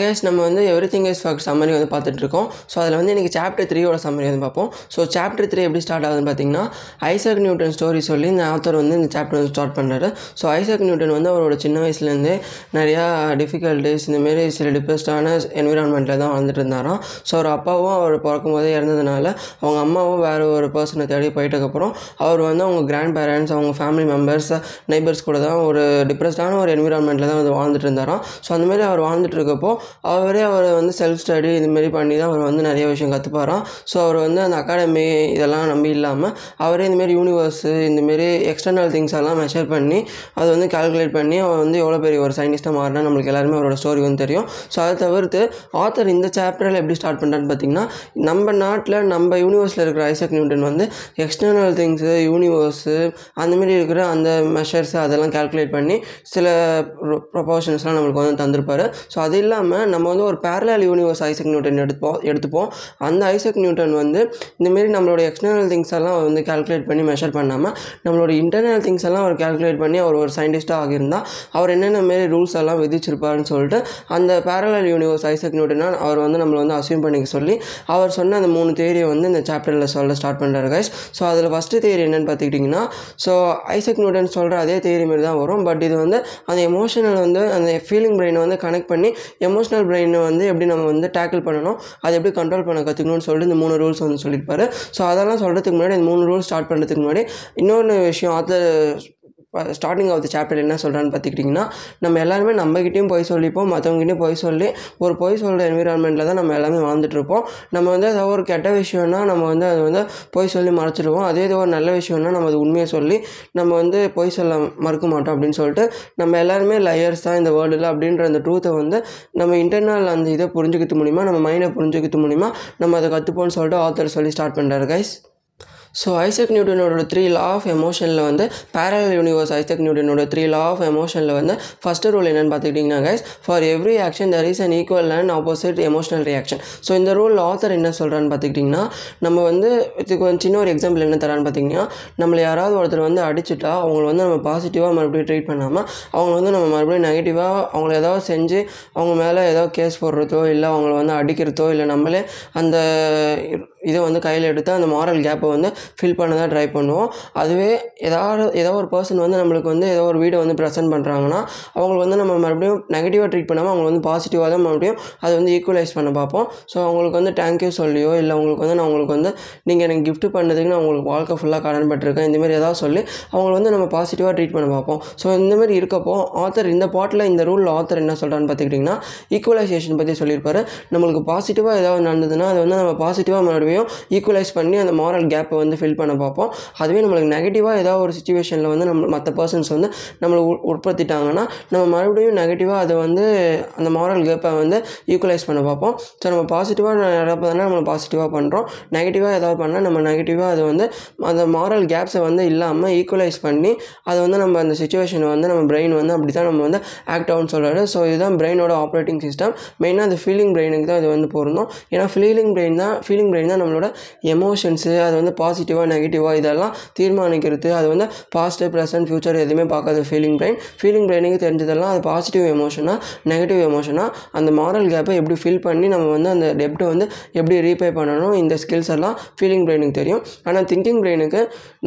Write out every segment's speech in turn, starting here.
Case நம்ம வந்து everything is fuck summary வந்து பார்த்துட்ருக்கோம் ஸோ அதில் வந்து இன்றைக்கி சாப்டர் த்ரீயோட சம்மரி வந்து பார்ப்போம். ஸோ சாப்டர் த்ரீ எப்படி ஸ்டார்ட் ஆகுதுன்னு பார்த்தீங்கன்னா ஐசக் நியூட்டன் ஸ்டோரி சொல்லி இந்த ஆத்தர் வந்து இந்த சாப்டர் வந்து ஸ்டார்ட் பண்ணுறாரு ஸோ ஐசக் நியூட்டன் வந்து அவரோட சின்ன வயசுலேருந்தே நிறையா டிஃபிகல்ட்டிஸ் இந்தமாரி சில டிப்ரெஸ்டான என்விரான்மெண்ட்டில் தான் வாழ்ந்துட்டு இருந்தாராம். ஸோ அவர் அப்பாவும் அவர் பிறக்கும் போதே இறந்ததுனால அவங்க அம்மாவும் வேறு ஒரு பர்சனை தேடி போயிட்டதுக்கப்புறம் அவர் வந்து அவங்க கிராண்ட் பேரண்ட்ஸ் அவங்க ஃபேமிலி மெம்பர்ஸ் நெய்பர்ஸ் கூட தான் ஒரு டிப்ரெஸ்டான ஒரு என்விரான்மெண்ட்டில் தான் வந்து வாழ்ந்துட்டு இருந்தாராம். ஸோ அந்தமாரி அவர் வாழ்ந்துட்டு இருக்கப்போ அவரே அவரை வந்து செல்ஃப் ஸ்டடி இதுமாரி பண்ணி தான் அவர் வந்து நிறைய விஷயம் கற்றுப்பாராம் ஸோ அவர் வந்து அந்த அகாடமி இதெல்லாம் நம்பி இல்லாமல் அவரே இந்தமாரி யூனிவர்ஸு இந்தமாரி எக்ஸ்டர்னல் திங்ஸ் எல்லாம் மெஷர் பண்ணி அதை வந்து கால்குலேட் பண்ணி அவர் வந்து எவ்வளோ பெரிய ஒரு சயின்டிஸ்ட்டாக மாறினா நம்மளுக்கு எல்லாருமே அவரோட ஸ்டோரி வந்து தெரியும். ஸோ அதை தவிர்த்து ஆத்தர் இந்த சாப்டரில் எப்படி ஸ்டார்ட் பண்ணுறான்னு பார்த்தீங்கன்னா நம்ம நாட்டில் நம்ம யூனிவர்ஸில் இருக்கிற ஐசக் நியூட்டன் வந்து எக்ஸ்டர்னல் திங்ஸு யூனிவர்ஸு அந்தமாரி இருக்கிற அந்த மெஷர்ஸ் அதெல்லாம் கால்குலேட் பண்ணி சில ப்ரொபோஷன்ஸ்லாம் நம்மளுக்கு வந்து தந்திருப்பாரு. ஸோ அது இல்லாமல் நம்ம வந்து ஒரு பேரலல் யூனிவர்ஸ் ஐசக் நியூட்டன் எடுப்போம் எடுத்துப்போம். அந்த ஐசக் நியூட்டன் வந்து இந்தமாரி நம்மளோட எக்ஸ்டர்னல் திங்ஸ் எல்லாம் வந்து கால்குலேட் பண்ணி மெஷர் பண்ணாமல் நம்மளோட இன்டர்னல் திங்ஸ் எல்லாம் அவர் கால்குலேட் பண்ணி அவர் ஒரு சயின்டிஸ்ட்டாக ஆகியிருந்தால் அவர் என்னென்ன மாரி ரூல்ஸ் எல்லாம் விதிச்சிருப்பாருன்னு சொல்லிட்டு அந்த பேரலல் யூனிவர்ஸ் ஐசக் நியூட்டனா அவர் வந்து நம்மளை வந்து அசியூம் பண்ணிக்க சொல்லி அவர் சொன்ன அந்த மூணு தேரியை வந்து இந்த சாப்டரில் சொல்ல ஸ்டார்ட் பண்ணுறாரு கைஸ் ஸோ அதில் ஃபஸ்ட்டு தேரி என்னென்னு பார்த்துக்கிட்டிங்கன்னா ஸோ ஐசக் நியூட்டன் சொல்கிற அதே தேரி மாரி தான் வரும். பட் இது வந்து அந்த எமோஷனல் வந்து அந்த ஃபீலிங் பிரெயினை வந்து கனெக்ட் பண்ணி எமோஷனல் பிரெயினை வந்து எப்படி நம்ம வந்து டேக்கிள் பண்ணணும் அதை எப்படி கண்ட்ரோல் பண்ண கற்றுக்கணும்னு சொல்லிட்டு இந்த மூணு ரூல்ஸ் வந்து சொல்லியிருப்பாரு. ஸோ அதெல்லாம் சொல்கிறதுக்கு முன்னாடி இந்த மூணு ரூல் ஸ்டார்ட் பண்ணுறதுக்கு முன்னாடி இன்னொன்று விஷயம் author starting of the chapter என்ன சொல்கிறான்னு பார்த்துக்கிட்டிங்கன்னா நம்ம எல்லாருமே நம்மகிட்டயும் பொய் சொல்லிப்போம் மற்றவங்ககிட்டையும் பொய் சொல்லி ஒரு பொய் சொல்கிற என்விரான்மெண்ட்டில் தான் நம்ம எல்லாமே வாழ்ந்துட்டுருப்போம். நம்ம வந்து ஏதாவது ஒரு கெட்ட விஷயம்னா நம்ம வந்து அது வந்து பொய் சொல்லி மறைச்சிடுவோம் அதே இது ஒரு நல்ல விஷயம்னா நம்ம அது உண்மையை சொல்லி நம்ம வந்து பொய் சொல்ல மறுக்க மாட்டோம் அப்படின்னு சொல்லிட்டு நம்ம எல்லாருமே லயர்ஸ் தான் இந்த வேர்ல்டில் அப்படின்ற அந்த ட்ரூத்தை வந்து நம்ம இன்டர்னல் அந்த இதை புரிஞ்சுக்கிறது மூலிமா நம்ம மைண்டை புரிஞ்சுக்கிறது மூலிமா நம்ம அதை கற்றுப்போம்னு சொல்லிட்டு ஆத்தர் சொல்லி ஸ்டார்ட் பண்ணுறாரு கைஸ் ஸோ ஐசக் நியூட்டனோட த்ரீ லா ஆஃப் எமோஷனில் வந்து பேரல் யூனிவர்ஸ் ஐசக் நியூட்டனோட த்ரீ லா ஆஃப் எமோஷனில் வந்து ஃபஸ்ட்டு ரூல் என்னென்னு பார்த்துக்கிட்டிங்கன்னா guys for every action there is an equal and opposite emotional reaction so இந்த ரூல் ஆத்தர் என்ன சொல்கிறான்னு பார்த்துக்கிட்டிங்கன்னா நம்ம வந்து இதுக்கு வந்து சின்ன ஒரு எக்ஸாம்பிள் என்ன தரான்னு பார்த்தீங்கன்னா நம்மளை யாராவது ஒருத்தர் வந்து அடிச்சுட்டா அவங்கள வந்து நம்ம பாசிட்டிவாக மறுபடியும் ட்ரீட் பண்ணாமல் அவங்கள வந்து நம்ம மறுபடியும் நெகட்டிவாக அவங்கள ஏதாவது செஞ்சு அவங்க மேலே ஏதாவது கேஸ் போடுறதோ இல்லை அவங்கள வந்து அடிக்கிறதோ இல்லை நம்மளே அந்த இதை வந்து கையில் எடுத்து அந்த மாரல் கேப்பை வந்து ஃபில் பண்ண தான் ட்ரை பண்ணுவோம். அதுவே ஏதாவது ஏதோ ஒரு பர்சன் வந்து நம்மளுக்கு வந்து ஏதோ ஒரு வீடை வந்து ப்ரெசென்ட் பண்ணுறாங்கன்னா அவங்களுக்கு வந்து நம்ம மறுபடியும் நெகட்டிவாக ட்ரீட் பண்ணாமல் அவங்க வந்து பாசிட்டிவாக தான் மறுபடியும் அதை வந்து ஈக்குவலைஸ் பண்ண பார்ப்போம். ஸோ அவங்களுக்கு வந்து தேங்க்யூ சொல்லியோ இல்லை அவங்களுக்கு வந்து நான் உங்களுக்கு வந்து நீங்கள் எனக்கு கிஃப்ட் பண்ணதுக்கு நான் உங்களுக்கு வாழ்க்கை ஃபுல்லாக கடன் பட்டிருக்கேன் இந்தமாரி ஏதாவது சொல்லி அவங்கள வந்து நம்ம பாசிட்டிவாக ட்ரீட் பண்ண பார்ப்போம். ஸோ இந்தமாரி இருக்கப்போ ஆத்தர் இந்த பாட்டில் இந்த ரூலில் ஆத்தர் என்ன சொல்கிறான்னு பார்த்துக்கிட்டிங்கன்னா ஈக்குவலைசேஷன் பற்றி சொல்லியிருப்பாரு. நம்மளுக்கு பாசிட்டிவாக ஏதாவது நடந்ததுன்னா அதை வந்து நம்ம பாசிட்டிவாக மறுபடியும் ஈக்குவலைஸ் பண்ணி அந்த மாரல் கேப்பை வந்து ஃபில் பண்ண பார்ப்போம். அதுவே நம்மளுக்கு நெகட்டிவாக ஏதாவது ஒரு சுச்சுவேஷனில் வந்து நம்ம மற்ற பர்சன்ஸ் வந்து நம்மளை உ- உட்படுத்திட்டாங்கன்னா நம்ம மறுபடியும் நெகட்டிவாக அதை வந்து அந்த மாரல் கேப்பை வந்து ஈக்குவலைஸ் பண்ண பார்ப்போம். ஸோ நம்ம பாசிட்டிவாக நடப்பதுனா நம்ம பாசிட்டிவாக பண்ணுறோம் நெகட்டிவாக ஏதாவது பண்ணால் நம்ம நெகட்டிவாக அதை வந்து அந்த மாரல் கேப்ஸை வந்து இல்லாமல் ஈக்குவலைஸ் பண்ணி அதை வந்து நம்ம அந்த சுச்சுவேஷனை வந்து நம்ம பிரெயின் வந்து அப்படி தான் நம்ம வந்து ஆக்ட் ஆகும்னு சொல்கிறாரு ஸோ இதுதான் பிரெயினோட ஆப்ரேட்டிங் சிஸ்டம் மெயினாக அந்த ஃபீலிங் பிரெயினுக்கு தான் இது வந்து பொருந்தும். ஏன்னா ஃபீலிங் பிரெயின் தான் ஃபீலிங் பிரெயின் தான் நம்மளோட எமோஷன்ஸு அது வந்து பாசிட்டிவாக நெகட்டிவாக இதெல்லாம் தீர்மானிக்கிறது அது வந்து பாஸ்ட்டு ப்ரெசன்ட் ஃப்யூச்சர் எதுவுமே பார்க்காது ஃபீலிங் பிரெயின் ஃபீலிங் பிரெயினுக்கு தெரிஞ்சதெல்லாம் அது பாசிட்டிவ் எமோஷனாக நெகட்டிவ் எமோஷனாக அந்த மாரல் கேப்பை எப்படி ஃபில் பண்ணி நம்ம வந்து அந்த டெப்ட்டை வந்து எப்படி ரீபே பண்ணணும் இந்த ஸ்கில்ஸ் எல்லாம் ஃபீலிங் பிரெயினுக்கு தெரியும். ஆனால் திங்கிங் பிரெயினுக்கு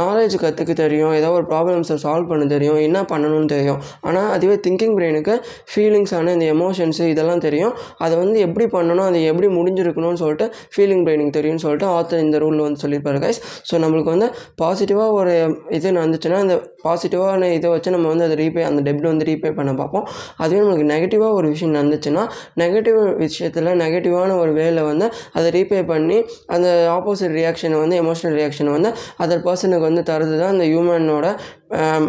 நாலேஜ் கற்றுக்க தெரியும் ஏதோ ஒரு ப்ராப்ளம்ஸை சால்வ் பண்ண தெரியும் என்ன பண்ணணும்னு தெரியும். ஆனால் அதுவே திங்கிங் பிரெயினுக்கு ஃபீலிங்ஸான இந்த எமோஷன்ஸு இதெல்லாம் தெரியும். அதை வந்து எப்படி பண்ணணும் அது எப்படி முடிஞ்சிருக்கணும்னு சொல்லிட்டு ஃபீலிங் பிரெயினுக்கு அப்படின்னு சொல்லிட்டு ஆத்தர் இந்த ரூலில் வந்து சொல்லியிருப்பாரு கைஸ் ஸோ நம்மளுக்கு வந்து பாசிட்டிவாக ஒரு இது நடந்துச்சுன்னா அந்த பாசிட்டிவான இதை வச்சு நம்ம வந்து அதை ரீபே அந்த டெப்ட் வந்து ரீபே பண்ண பார்ப்போம். அதுவே நம்மளுக்கு நெகட்டிவாக ஒரு விஷயம் நடந்துச்சுன்னா நெகட்டிவ் விஷயத்தில் நெகட்டிவான ஒரு வேலை வந்து அதை ரீபே பண்ணி அந்த ஆப்போசிட் ரியாக்ஷனை வந்து எமோஷனல் ரியாக்ஷனை வந்து அதர் பர்சனுக்கு வந்து தருது தான் அந்த ஹியூமனோட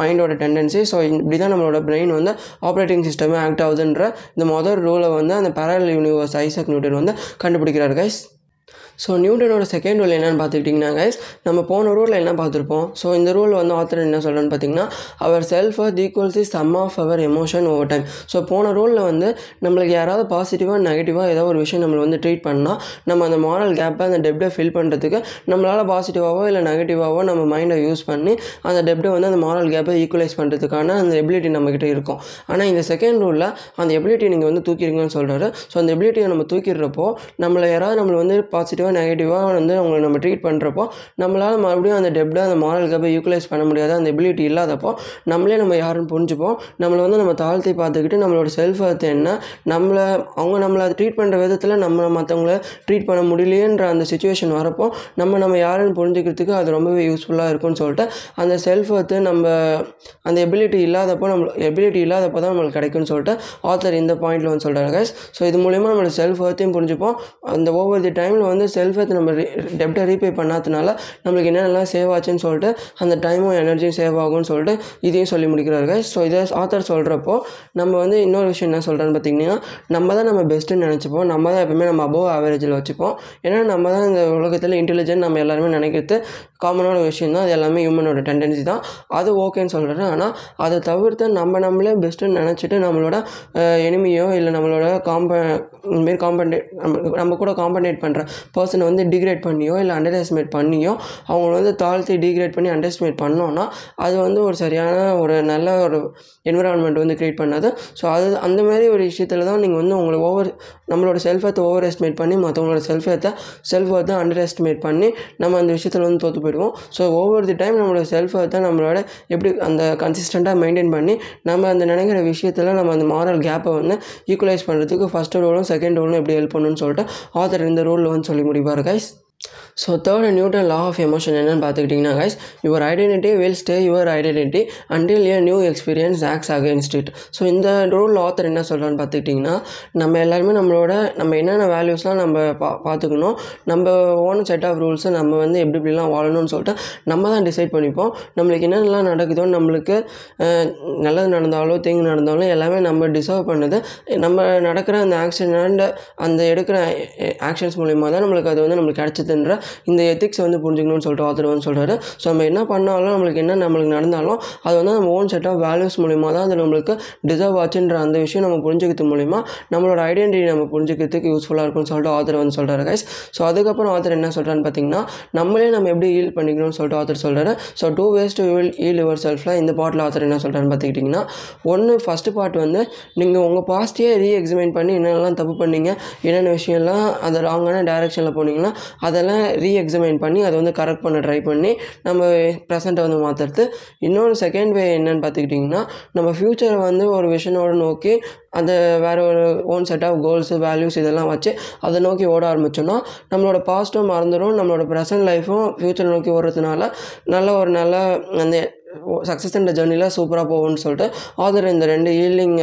மைண்டோட டெண்டன்சி ஸோ இப்படி தான் நம்மளோட பிரெயின் வந்து ஆப்ரேட்டிங் சிஸ்டமே ஆக்ட் ஆகுதுன்ற இந்த மொதல் ரூலை வந்து அந்த பேரல் யூனிவர்ஸ் ஐசக் நியூட்டன் வந்து கண்டுபிடிக்கிறார் கைஸ் ஸோ நியூட்டனோட செகண்ட் ரூல் என்னென்னு பார்த்துக்கிட்டிங்கன்னா கைஸ் நம்ம போன ரூலில் என்ன பார்த்துருப்போம்? ஸோ இந்த ரூல் வந்து ஆத்தர் என்ன சொல்கிறேன்னு பார்த்தீங்கன்னா our self worth equals is sum of our emotion over time so போன ரூலில் வந்து நம்மளுக்கு யாராவது பாசிட்டிவாக நெகட்டிவாக ஏதோ ஒரு விஷயம் நம்மளை வந்து ட்ரீட் பண்ணால் நம்ம அந்த மாரல் கேப்பை அந்த டெப்டை ஃபில் பண்ணுறதுக்கு நம்மளால் பாசிட்டிவாகவோ இல்லை நெகட்டிவாகவோ நம்ம மைண்டை யூஸ் பண்ணி அந்த டெப்டை வந்து அந்த மாரல் கேப்பை ஈக்குவலைஸ் பண்ணுறதுக்கான அந்த எபிலிட்டி நம்மக்கிட்ட இருக்கும். ஆனால் இந்த செகண்ட் ரூலில் அந்த எபிலிட்டி நீங்கள் வந்து தூக்கிடுங்கன்னு சொல்கிறாரு ஸோ அந்த எபிலிட்டியை நம்ம தூக்கிடுறப்போ நம்மளை யாராவது நம்மளை வந்து பாசிட்டிவாக நெகட்டிவாக வந்து அவங்களை நம்ம ட்ரீட் பண்ணுறப்போ நம்மளால் மறுபடியும் அந்த டெப்டை அந்த மாரல் கப்பை யூட்டிலைஸ் பண்ண முடியாத. அந்த எபிலிட்டி இல்லாதப்போ நம்மளே நம்ம யாருன்னு புரிஞ்சுப்போம். நம்மளை வந்து நம்ம தாழ்த்தி பார்த்துக்கிட்டு நம்மளோட செல்ஃப் ஒர்த் என்ன நம்மளை அவங்க நம்மளை அதை ட்ரீட் பண்ணுற விதத்தில் நம்ம மற்றவங்கள ட்ரீட் பண்ண முடியலையேன்ற அந்த சுச்சுவேஷன் வரப்போ நம்ம நம்ம யாருன்னு புரிஞ்சுக்கிறதுக்கு அது ரொம்பவே யூஸ்ஃபுல்லாக இருக்கும்னு சொல்லிட்டு அந்த செல்ஃப் அர்த்து நம்ம அந்த எபிலிட்டி இல்லாதப்போ நம்ம எபிலிட்டி இல்லாதப்போ தான் நம்மளுக்கு கிடைக்கும்னு சொல்லிட்டு ஆத்தர் இந்த பாயிண்டில் வந்து சொல்கிறாங்க கைஸ் ஸோ இது மூலிமா நம்மளோட செல்ஃப் ஒர்த்தையும் புரிஞ்சுப்போம். அந்த ஓவர் தி டைமில் வந்து செல்ஃப் செல்ஃபை நம்ம டெப்டை ரீபே பண்ணாதனால நம்மளுக்கு என்னென்னலாம் சேவ் ஆச்சுன்னு சொல்லிட்டு அந்த டைமும் எனர்ஜியும் சேவ் ஆகும்னு சொல்லிட்டு இதையும் சொல்லி முடிக்கிறார்கள் ஸோ இதை ஆத்தர் சொல்கிறப்போ நம்ம வந்து இன்னொரு விஷயம் என்ன சொல்கிறேன்னு பார்த்தீங்கன்னா நம்ம தான் நம்ம பெஸ்ட்டுன்னு நினச்சிப்போம். நம்ம தான் எப்பவுமே நம்ம அபோவ் ஆவரேஜில் வச்சுப்போம். ஏன்னா நம்ம தான் இந்த உலகத்தில் இன்டெலிஜென்ட் நம்ம எல்லாருமே நினைக்கிறது காமனான விஷயம் தான். அது எல்லாமே ஹியூமனோட டெண்டன்சி தான். அது ஓகேன்னு சொல்கிறேன் ஆனால் அதை தவிர்த்து நம்ம நம்மளே பெஸ்ட்டுன்னு நினச்சிட்டு நம்மளோட எனிமையோ இல்லை நம்மளோட காம்ப இதுமாரி காம்பன்டேட் நம்ம நம்ம கூட காம்பன்டேட் பண்ணுற பர்சனை வந்து டிகிரேட் பண்ணியோ இல்லை அண்டர் எஸ்டிமேட் பண்ணியோ அவங்கள வந்து தாழ்த்தி டிகிரேட் பண்ணி அண்டர் எஸ்டிமேட் பண்ணோன்னா அது வந்து ஒரு சரியான ஒரு நல்ல ஒரு என்விரான்மெண்ட் வந்து க்ரியேட் பண்ணாது. ஸோ அது அந்த மாதிரி ஒரு விஷயத்தில் தான் நீங்கள் வந்து உங்களை ஓவர் நம்மளோட செல்ஃப் ஒர்த்தை ஓவர் எஸ்டிமேட் பண்ணி மற்றவங்களோட செல்ஃப் ஒர்த்தை செல்ஃப் ஒர்த்தை அண்டர் எஸ்டிமேட் பண்ணி நம்ம அந்த விஷயத்தில் வந்து தோற்று போயிடுவோம். ஸோ ஓவர் தி டைம் நம்மளோட செல்ஃப் ஒர்த்தை நம்மளோட எப்படி அந்த கன்சிஸ்டண்ட்டாக மெயின்டைன் பண்ணி நம்ம அந்த நினைக்கிற விஷயத்தில் நம்ம அந்த மாரல் கேப்பை வந்து ஈக்குவலைஸ் பண்ணுறதுக்கு ஃபஸ்ட் ரோலும் செகண்ட் ரூலும் எப்படி ஹெல்ப் பண்ணணும்னு சொல்லிட்டு ஆத்தர் இந்த ரோலில் வந்து சொல்லி முடிப்பார் guys so third Newton law of emotion என்னென்னு பார்த்துக்கிட்டிங்கன்னா guys your identity will stay your identity until a new experience acts against it so இந்த ரூல் ஆத்தர் என்ன சொல்கிறான்னு பார்த்துக்கிட்டிங்கன்னா நம்ம எல்லாருமே நம்மளோட நம்ம என்னென்ன வேல்யூஸ்லாம் நம்ம பா பார்த்துக்கணும் நம்ம ஓன் செட் ஆஃப் ரூல்ஸை நம்ம வந்து எப்படி இப்படிலாம் வாழணும்னு சொல்லிட்டு நம்ம தான் டிசைட் பண்ணிப்போம். நம்மளுக்கு என்னென்னலாம் நடக்குதோ நம்மளுக்கு நல்லது நடந்தாலோ தீங்கு நடந்தாலும் எல்லாமே நம்ம டிசர்வ் பண்ணது நம்ம நடக்கிற அந்த ஆக்ஷன் அண்ட் அந்த எடுக்கிற ஆக்ஷன்ஸ் மூலிமா தான் நம்மளுக்கு அது வந்து நம்மளுக்கு கிடச்சிதுன்ற இந்த எத்திக்ஸ் வந்து புரிஞ்சுக்கணும்னு சொல்லிட்டு ஆத்தர் வந்து சொல்கிறாரு ஸோ நம்ம என்ன பண்ணாலும் நம்மளுக்கு என்ன நம்மளுக்கு நடந்தாலும் அது வந்து நம்ம ஓன் செட் ஆஃப் வேல்யூஸ் மூலிமா தான் அது நம்மளுக்கு டிசர்வ் ஆச்சுன்ற அந்த விஷயம் நம்ம புரிஞ்சுக்கிறது மூலிமா நம்மளோட ஐடென்டிட்டி நம்ம புரிஞ்சுக்கிறதுக்கு யூஸ்ஃபுல்லாக இருக்கும்னு சொல்லிட்டு ஆத்தர் வந்து சொல்கிறாரு கைஸ் ஸோ அதுக்கப்புறம் ஆத்தர் என்ன சொல்கிறான்னு பார்த்தீங்கன்னா நம்மளே நம்ம எப்படி ஹீல் பண்ணிக்கணும்னு சொல்லிட்டு ஆத்தர் சொல்கிறாரு so two ways to will heal your செல்ஃபில் இந்த பாட்டில் ஆத்தர் என்ன சொல்கிறான்னு பார்த்துக்கிட்டிங்கன்னா ஒன்று ஃபஸ்ட்டு பார்ட் வந்து நீங்கள் உங்கள் பாஸ்ட்டையே ரீ எக்ஸாமின் பண்ணி என்னென்னலாம் தப்பு பண்ணீங்க என்னென்ன விஷயம்லாம் அந்த ராங்கான டைரெக்ஷனில் போனீங்கன்னா அதெல்லாம் ரீ எக்ஸாமின் பண்ணி அதை வந்து கரெக்ட் பண்ண ட்ரை பண்ணி நம்ம ப்ரெசண்ட்டை வந்து மாற்றுறது இன்னொரு செகண்ட் வே என்னன்னு பார்த்துக்கிட்டிங்கன்னா நம்ம ஃப்யூச்சரை வந்து ஒரு விஷனோட நோக்கி அந்த வேறு ஒரு own set of goals values இதெல்லாம் வச்சு அதை நோக்கி ஓட ஆரம்பித்தோன்னா நம்மளோட பாஸ்ட்டும் மறந்துடும் நம்மளோட ப்ரெசன்ட் லைஃப்பும் ஃப்யூச்சர் நோக்கி ஓடுறதுனால நல்ல ஒரு நல்ல அந்த சக்ஸஸ் இந்த ஜேர்னியில் சூப்பராக போகும்னு சொல்லிட்டு ஆத்தர் இந்த ரெண்டு ஈல்டிங்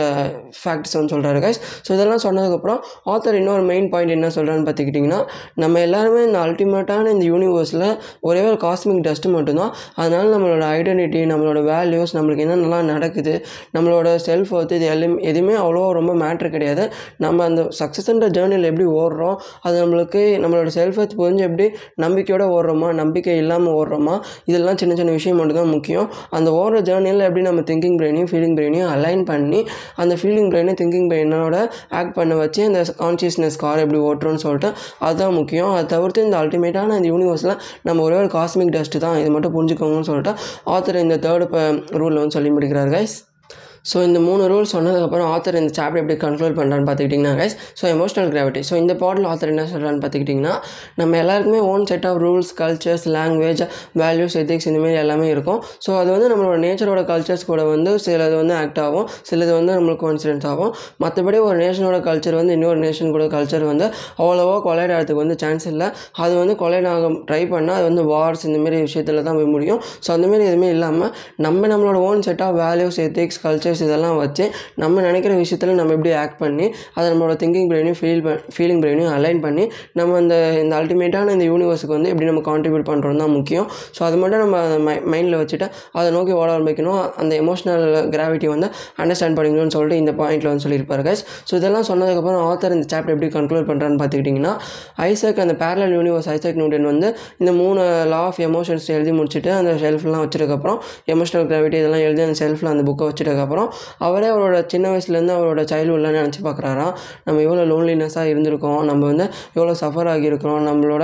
ஃபேக்ட்ஸ் வந்து சொல்கிறாரு கைஸ் ஸோ இதெல்லாம் சொன்னதுக்கப்புறம் ஆத்தர் இன்னொரு மெயின் பாயிண்ட் என்ன சொல்கிறான்னு பார்த்துக்கிட்டிங்கன்னா நம்ம எல்லாருமே இந்த அல்டிமேட்டான இந்த யூனிவர்ஸில் ஒரே ஒரு காஸ்மிக் டஸ்ட்டு மட்டும்தான். அதனால் நம்மளோட ஐடென்டிட்டி நம்மளோட வேல்யூஸ் நம்மளுக்கு என்னென்னலாம் நடக்குது நம்மளோட செல்ஃப் ஒர்த்து இது எல்லாம் எதுவுமே அவ்வளோ ரொம்ப மேட்ரு கிடையாது. நம்ம அந்த சக்ஸஸ்ன்ற ஜேர்னியில் எப்படி ஓடுறோம் அது நம்மளுக்கு நம்மளோட செல்ஃப் ஒர்த் புரிஞ்சு எப்படி நம்பிக்கையோடு ஓடுறோமா நம்பிக்கை இல்லாமல் ஓடுறோமா இதெல்லாம் சின்ன சின்ன விஷயம் மட்டும்தான் முக்கியம். அந்த ஓடுற ஜேர்னியில் எப்படி நம்ம திங்கிங் பிரெயினையும் ஃபீலிங் பிரெயினையும் அலைன் பண்ணி அந்த ஃபீலிங் பிரெயினை திங்கிங் பிரெயினோட ஆக்ட் பண்ண வச்சு அந்த கான்ஷியஸ்னஸ் கார் எப்படி ஓட்டுறோன்னு சொல்லிட்டு அதுதான் முக்கியம். அதை தவிர்த்து இந்த அல்டிமேட்டான இந்த யூனிவர்ஸில் நம்ம ஒரே ஒரு காஸ்மிக் டஸ்ட்டு தான். இது மட்டும் புரிஞ்சுக்கோங்கன்னு சொல்லிட்டு ஆத்தர் இந்த தேர்டு ரூலில் வந்து சொல்லி முடிக்கிறார் கைஸ் ஸோ இந்த மூணு ரூல் சொன்னதுக்கப்புறம் ஆத்தர் இந்த சாப்டர் எப்படி கண்ட்ரோல் பண்ணுறான்னு பார்த்துக்கிட்டிங்கன்னா guys so emotional gravity so இந்த பாட்டில் ஆத்தர் என்ன சொல்கிறான்னு பார்த்துக்கிட்டிங்கன்னா நம்ம எல்லாருக்குமே own set of rules cultures language values ethics இந்தமாரி எல்லாமே இருக்கும். ஸோ அது வந்து நம்மளோட நேச்சரோட கல்ச்சர்ஸ் கூட வந்து சிலது வந்து ஆக்ட் ஆகும் சிலது வந்து நம்மளுக்கு கான்சிடென்ஸ் ஆகும். மற்றபடி ஒரு நேஷனோட கல்ச்சர் வந்து இன்னொரு நேஷன் கூட கல்ச்சர் வந்து அவ்வளோவா கொலைட் ஆகிறதுக்கு வந்து சான்ஸ் இல்லை. அது வந்து கொலைட் ஆக ட்ரை பண்ணால் அது வந்து வார்ஸ் இந்தமாரி விஷயத்தில் தான் போய் முடியும். ஸோ அந்தமாரி எதுவுமே இல்லாமல் நம்ம நம்மளோட own set of values ethics cultures factors இதெல்லாம் வச்சு நம்ம நினைக்கிற விஷயத்தில் நம்ம எப்படி ஆக்ட் பண்ணி அதை நம்மளோட திங்கிங் பிரெயினையும் ஃபீல் ஃபீலிங் பிரெயினையும் அலைன் பண்ணி நம்ம அந்த இந்த அல்டிமேட்டான இந்த யூனிவர்ஸுக்கு வந்து எப்படி நம்ம கான்ட்ரிபியூட் பண்ணுறோம் தான் முக்கியம். ஸோ அது மட்டும் நம்ம மை மைண்டில் வச்சுட்டு அதை நோக்கி ஓட ஆரம்பிக்கணும். அந்த எமோஷனல் கிராவிட்டி வந்து அண்டர்ஸ்டாண்ட் பண்ணிக்கணும்னு சொல்லிட்டு இந்த பாயிண்ட்டில் வந்து சொல்லியிருப்பார் கைஸ் ஸோ இதெல்லாம் சொன்னதுக்கப்புறம் ஆத்தர் இந்த சாப்டர் எப்படி கன்க்ளூட் பண்ணுறான்னு பார்த்துக்கிட்டிங்கன்னா ஐசக் அந்த பேரலல் யூனிவர்ஸ் ஐசக் நியூட்டன் வந்து இந்த மூணு லா ஆஃப் எமோஷன்ஸ் எழுதி முடிச்சுட்டு அந்த ஷெல்ஃப்லாம் வச்சதுக்கப்புறம் எமோஷனல் கிராவிட்டி இதெல்லாம் எழுதி அந்த ஷெல்ஃபில் அந்த புக்கை வச்சதுக்கப்புறம் அவரே அவரோட சின்ன வயசுலேருந்து அவரோட சைல்டுஹுட்லாம் நினச்சி பார்க்குறாராம் நம்ம எவ்வளோ லோன்லினஸ்ஸாக இருந்திருக்கோம். நம்ம வந்து எவ்வளோ சஃபர் ஆகியிருக்கிறோம். நம்மளோட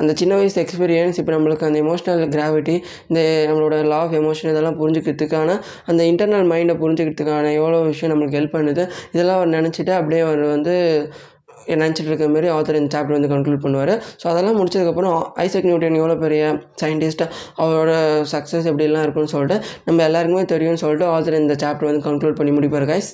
அந்த சின்ன வயசு எக்ஸ்பீரியன்ஸ் இப்போ நம்மளுக்கு அந்த எமோஷனல் கிராவிட்டி இந்த நம்மளோட லா ஆஃப் எமோஷன் இதெல்லாம் புரிஞ்சுக்கிறதுக்கான அந்த இன்டர்னல் மைண்டை புரிஞ்சுக்கிறதுக்கான எவ்வளோ விஷயம் நம்மளுக்கு ஹெல்ப் பண்ணுது இதெல்லாம் அவர் நினச்சிட்டு அப்படியே அவர் வந்து நினச்சிட்டு இருக்க மாதிரி ஆத்தர் இந்த சாப்டர் வந்து கன்க்ளூட் பண்ணுவார். ஸோ அதெல்லாம் முடிச்சதுக்கப்புறம் ஐசக் நியூட்டன் எவ்வளோ பெரிய சயின்டிஸ்ட்டு அவரோட சக்ஸஸ் எப்படிலாம் இருக்குன்னு சொல்லிட்டு நம்ம எல்லாருக்குமே தெரியும்னு சொல்லிட்டு ஆத்தர் இந்த சாப்டர் வந்து கன்க்ளூட் பண்ணி முடிப்பார் கைஸ்